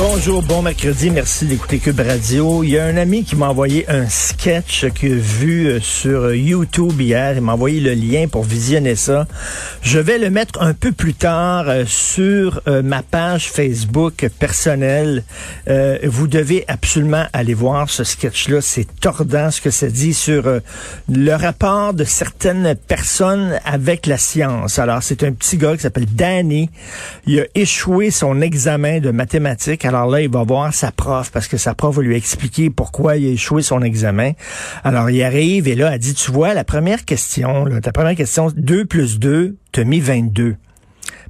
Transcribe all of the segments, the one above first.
Bonjour, bon mercredi, merci d'écouter Cube Radio. Il y a un ami qui m'a envoyé un sketch qu'il a vu euh, sur YouTube hier. Il m'a envoyé le lien pour visionner ça. Je vais le mettre un peu plus tard euh, sur euh, ma page Facebook personnelle. Vous devez absolument aller voir ce sketch-là. C'est tordant ce que ça dit sur le rapport de certaines personnes avec la science. Alors, c'est un petit gars qui s'appelle Danny. Il a échoué son examen de mathématiques. Alors là, il va voir sa prof parce que sa prof va lui expliquer pourquoi il a échoué son examen. Alors, il arrive et là, elle dit, tu vois, la première question, là, ta première question, 2 plus 2, t'as mis 22.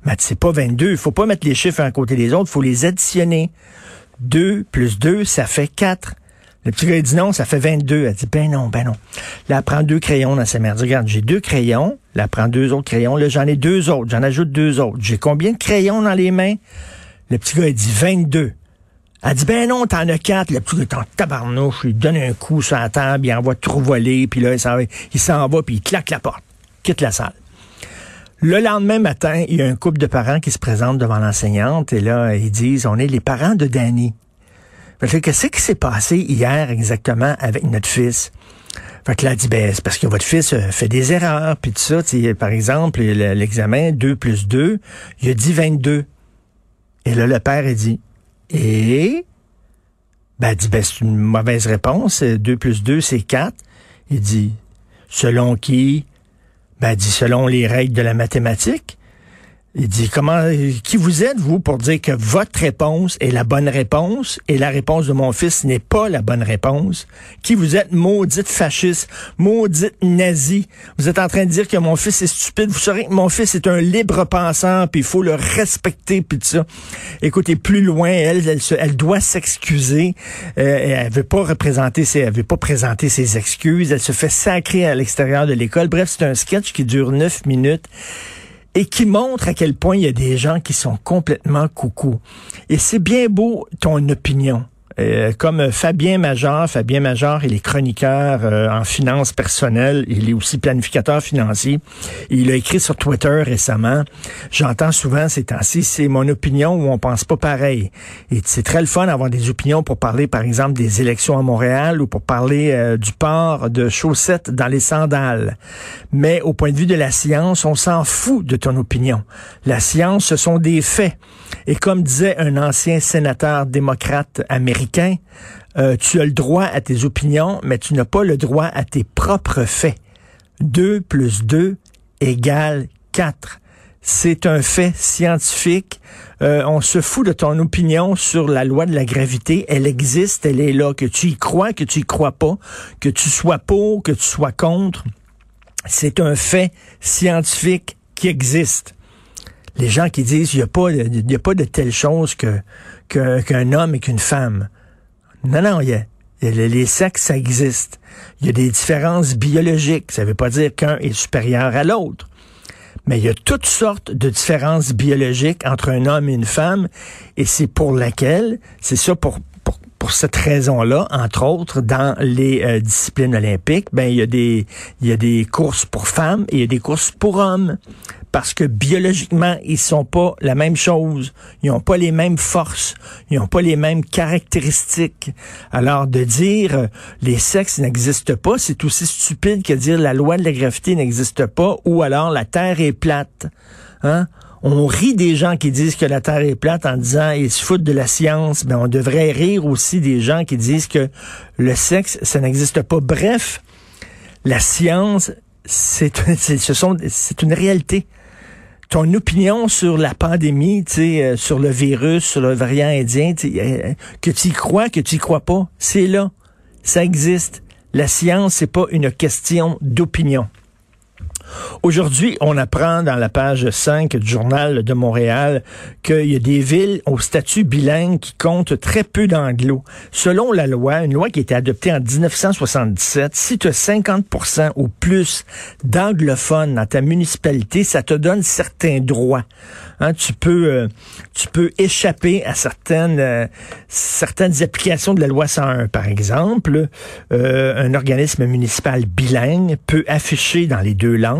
Mais c'est pas 22. Il faut pas mettre les chiffres un côté des autres. Il faut les additionner. 2 plus 2, ça fait 4. Le petit gars dit non, ça fait 22. Elle dit ben non, ben non. Là, elle prend deux crayons dans sa mère. Elle dit, regarde, j'ai deux crayons. Là, elle prend deux autres crayons. Là, j'en ai deux autres. J'en ajoute deux autres. J'ai combien de crayons dans les mains? Le petit gars, il dit 22. Elle dit, ben non, t'en as quatre. Le petit gars est en tabarnouche. Il donne un coup sur la table, il envoie tout voler, puis là, il s'en va, il s'en va, puis il claque la porte. Quitte la salle. Le lendemain matin, il y a un couple de parents qui se présentent devant l'enseignante, et là, ils disent, on est les parents de Danny. Qu'est-ce qui s'est passé hier exactement avec notre fils? Fait que là, elle dit, ben, c'est parce que votre fils euh, fait des erreurs, puis tout ça. Par exemple, le- l'examen 2 plus 2, il a dit 22. Et là, le père, il dit, et? Ben, dit, ben, c'est une mauvaise réponse. 2 plus 2, c'est 4. Il dit, selon qui? Ben, dit, selon les règles de la mathématique. Il dit, comment, qui vous êtes, vous, pour dire que votre réponse est la bonne réponse et la réponse de mon fils n'est pas la bonne réponse? Qui vous êtes, maudite fasciste, maudite nazi? Vous êtes en train de dire que mon fils est stupide. Vous saurez que mon fils est un libre pensant, puis il faut le respecter, puis tout ça. Écoutez, plus loin, elle, elle, doit s'excuser. Euh, elle veut pas représenter ses, elle veut pas présenter ses excuses. Elle se fait sacrer à l'extérieur de l'école. Bref, c'est un sketch qui dure neuf minutes et qui montre à quel point il y a des gens qui sont complètement coucou. Et c'est bien beau ton opinion. Euh, comme Fabien Major, Fabien Major, il est chroniqueur euh, en finances personnelles, il est aussi planificateur financier. Il a écrit sur Twitter récemment, j'entends souvent ces temps-ci, c'est mon opinion où on pense pas pareil. Et c'est très le fun d'avoir des opinions pour parler, par exemple, des élections à Montréal ou pour parler euh, du port de chaussettes dans les sandales. Mais au point de vue de la science, on s'en fout de ton opinion. La science, ce sont des faits. Et comme disait un ancien sénateur démocrate américain, euh, tu as le droit à tes opinions, mais tu n'as pas le droit à tes propres faits. 2 plus 2 égale 4. C'est un fait scientifique. Euh, on se fout de ton opinion sur la loi de la gravité. Elle existe, elle est là. Que tu y crois, que tu y crois pas, que tu sois pour, que tu sois contre. C'est un fait scientifique qui existe les gens qui disent il n'y a, pas de- telle chose que- qu'un homme et qu'une femme. Non, non, il y a, les sexes, ça existe. Il y a des différences biologiques. Ça ne veut pas dire qu'un est supérieur à l'autre. Mais il y a toutes sortes de différences biologiques entre un homme et une femme, et c'est pour laquelle, c'est ça pour, pour, cette raison-là, entre autres, dans les euh, disciplines olympiques, ben il y a des il y a des courses pour femmes et il y a des courses pour hommes. parce que biologiquement, ils sont pas la même chose. Ils ont pas les mêmes forces. Ils ont pas les mêmes caractéristiques. Alors, de dire euh, les sexes n'existent pas, c'est aussi stupide que dire la loi de la gravité n'existe pas ou alors la Terre est plate. Hein? On rit des gens qui disent que la Terre est plate en disant ils se foutent de la science, mais on devrait rire aussi des gens qui disent que le sexe, ça n'existe pas. Bref, la science, c'est ce sont c'est une réalité. Ton opinion sur la pandémie, euh, sur le virus, sur le variant indien, euh, que tu y crois, que tu y crois pas, c'est là. Ça existe. La science, c'est pas une question d'opinion. Aujourd'hui, on apprend dans la page 5 du journal de Montréal qu'il y a des villes au statut bilingue qui comptent très peu d'anglo. Selon la loi, une loi qui a été adoptée en 1977, si tu as 50% ou plus d'anglophones dans ta municipalité, ça te donne certains droits. Hein, tu peux euh, tu peux échapper à certaines euh, certaines applications de la loi 101 par exemple euh, un organisme municipal bilingue peut afficher dans les deux langues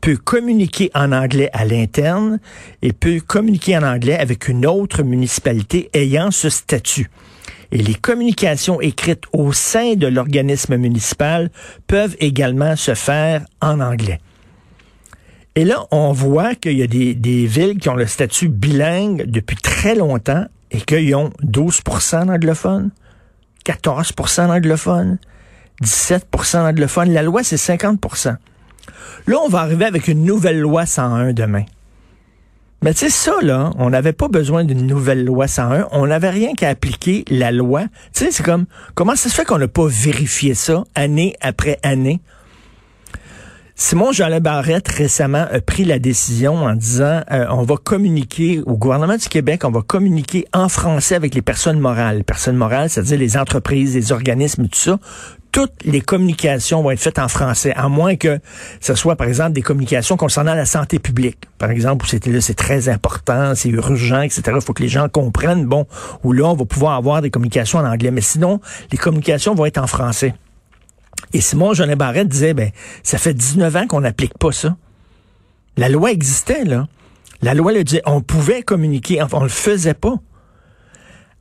peut communiquer en anglais à l'interne et peut communiquer en anglais avec une autre municipalité ayant ce statut et les communications écrites au sein de l'organisme municipal peuvent également se faire en anglais. Et là, on voit qu'il y a des, villes qui ont le statut bilingue depuis très longtemps et qu'ils ont 12% d'anglophones, 14% d'anglophones, 17% d'anglophones. La loi, c'est 50 Là, on va arriver avec une nouvelle loi 101 demain. Mais tu sais, ça, là, on n'avait pas besoin d'une nouvelle loi 101. On n'avait rien qu'à appliquer la loi. Tu sais, c'est comme, comment ça se fait qu'on n'a pas vérifié ça année après année? Simon Jolin Barrette récemment a pris la décision en disant euh, on va communiquer au gouvernement du Québec, on va communiquer en français avec les personnes morales. Les personnes morales, c'est-à-dire les entreprises, les organismes, tout ça. Toutes les communications vont être faites en français, à moins que ce soit, par exemple, des communications concernant la santé publique. Par exemple, où c'était là, c'est très important, c'est urgent, etc. Il faut que les gens comprennent, bon, où là, on va pouvoir avoir des communications en anglais. Mais sinon, les communications vont être en français. Et Simon Jean Barrette disait, ben, ça fait 19 ans qu'on n'applique pas ça. La loi existait, là. La loi le disait, on pouvait communiquer, on le faisait pas.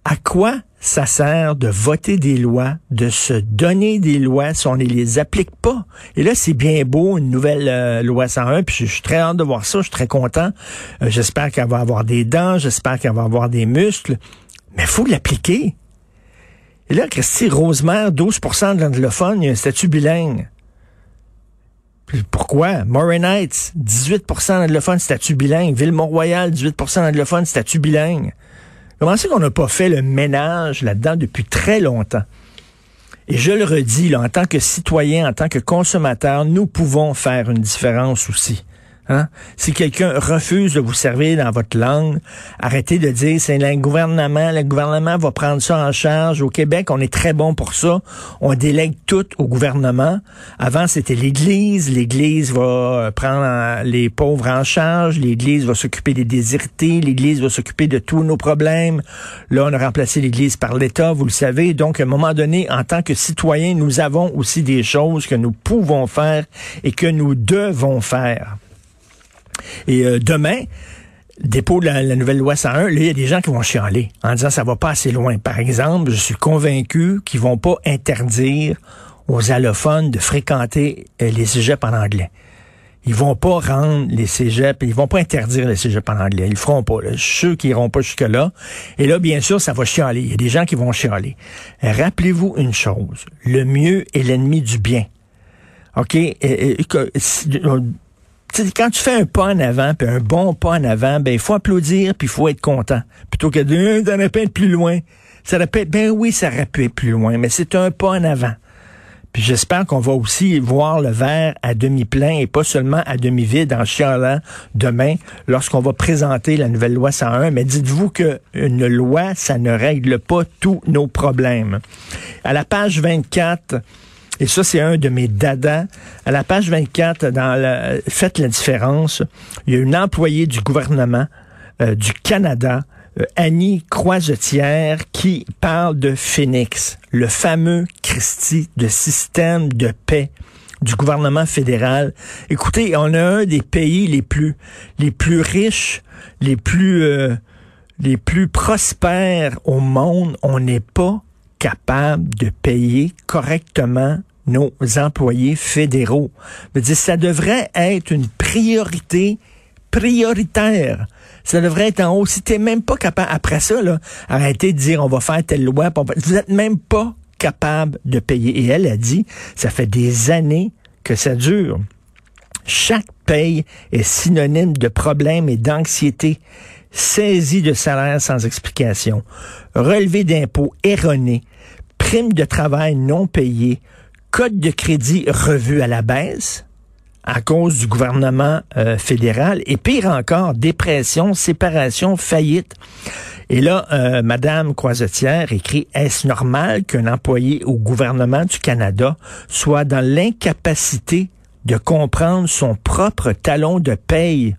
À quoi ça sert de voter des lois, de se donner des lois si on ne les applique pas? Et là, c'est bien beau, une nouvelle euh, loi 101, puis je, suis très hâte de voir ça, je suis très content. Euh, j'espère qu'elle va avoir des dents, j'espère qu'elle va avoir des muscles, mais faut l'appliquer. Et là, Christy, Rosemère, 12% de l'anglophone, il y a un statut bilingue. pourquoi? Moray Heights, 18% d'anglophones, statut bilingue. Ville-Mont-Royal, 18% d'anglophones, statut bilingue. Comment c'est qu'on n'a pas fait le ménage là-dedans depuis très longtemps? Et je le redis, là, en tant que citoyen, en tant que consommateur, nous pouvons faire une différence aussi. Hein? Si quelqu'un refuse de vous servir dans votre langue, arrêtez de dire c'est le gouvernement, le gouvernement va prendre ça en charge. Au Québec, on est très bon pour ça. On délègue tout au gouvernement. Avant, c'était l'Église. L'Église va euh, prendre les pauvres en charge. L'Église va s'occuper des désirtés. L'Église va s'occuper de tous nos problèmes. Là, on a remplacé l'Église par l'État, vous le savez. Donc, à un moment donné, en tant que citoyens, nous avons aussi des choses que nous pouvons faire et que nous devons faire. Et euh, demain, dépôt de la, nouvelle loi 101, là, il y a des gens qui vont chialer en disant ça va pas assez loin. Par exemple, je suis convaincu qu'ils vont pas interdire aux allophones de fréquenter euh, les cégeps en anglais. Ils vont pas rendre les cégeps, ils vont pas interdire les cégeps en anglais. Ils le feront pas. Sûr qu'ils iront pas jusque-là. Et là, bien sûr, ça va chialer. Il y a des gens qui vont chialer. Rappelez-vous une chose. Le mieux est l'ennemi du bien. OK? Quand tu fais un pas en avant, puis un bon pas en avant, ben il faut applaudir, puis il faut être content. Plutôt que de t'en as être plus loin. Ça aurait ben oui, ça être plus loin, mais c'est un pas en avant. Puis j'espère qu'on va aussi voir le verre à demi plein et pas seulement à demi vide en chialant demain lorsqu'on va présenter la nouvelle loi 101. Mais dites-vous que une loi, ça ne règle pas tous nos problèmes. À la page 24, et ça, c'est un de mes dadas. À la page 24, dans la, Faites la différence, il y a une employée du gouvernement euh, du Canada, euh, Annie Croisetière, qui parle de Phoenix, le fameux Christie de système de paix du gouvernement fédéral. Écoutez, on a un des pays les plus les plus riches, les plus euh, les plus prospères au monde. On n'est pas capable de payer correctement nos employés fédéraux. Je dire, ça devrait être une priorité prioritaire. Ça devrait être en haut. Si t'es même pas capable, après ça, là, arrêtez de dire on va faire telle loi. Vous êtes même pas capable de payer. Et elle a dit, ça fait des années que ça dure. Chaque paye est synonyme de problème et d'anxiété, saisie de salaire sans explication, relevé d'impôts erronés, prime de travail non payée, code de crédit revu à la baisse, à cause du gouvernement euh, fédéral et pire encore, dépression, séparation, faillite. Et là, euh, Madame Croisetière écrit Est-ce normal qu'un employé au gouvernement du Canada soit dans l'incapacité de comprendre son propre talon de paye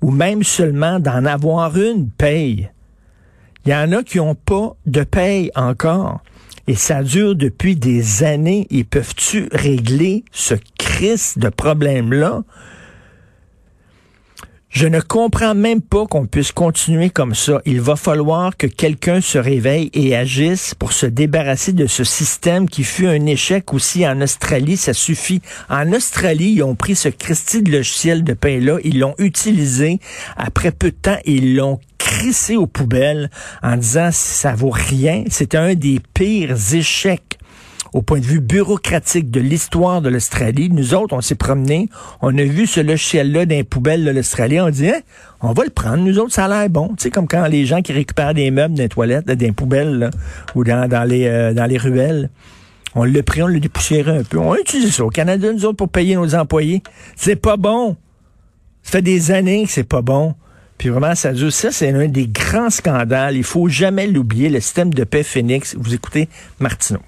ou même seulement d'en avoir une paye? Il y en a qui n'ont pas de paye encore. Et ça dure depuis des années. Ils peuvent-tu régler ce crise de problème-là? Je ne comprends même pas qu'on puisse continuer comme ça. Il va falloir que quelqu'un se réveille et agisse pour se débarrasser de ce système qui fut un échec aussi en Australie. Ça suffit. En Australie, ils ont pris ce Christie de logiciel de pain-là, ils l'ont utilisé. Après peu de temps, ils l'ont crissé aux poubelles en disant ça vaut rien. C'était un des pires échecs au point de vue bureaucratique de l'histoire de l'Australie. Nous autres, on s'est promenés, on a vu ce logiciel-là dans les poubelles de l'Australie, on dit, hein, on va le prendre, nous autres, ça a l'air bon. Tu sais, comme quand les gens qui récupèrent des meubles les toilettes, les poubelles, ou dans, dans, les, euh, dans les ruelles. On l'a pris, on l'a dépoussiéré un peu. On a utilisé ça au Canada, nous autres, pour payer nos employés. C'est pas bon. Ça fait des années que c'est pas bon. Puis vraiment, ça. Ça, c'est un des grands scandales. Il faut jamais l'oublier. Le système de paix Phoenix. Vous écoutez Martineau.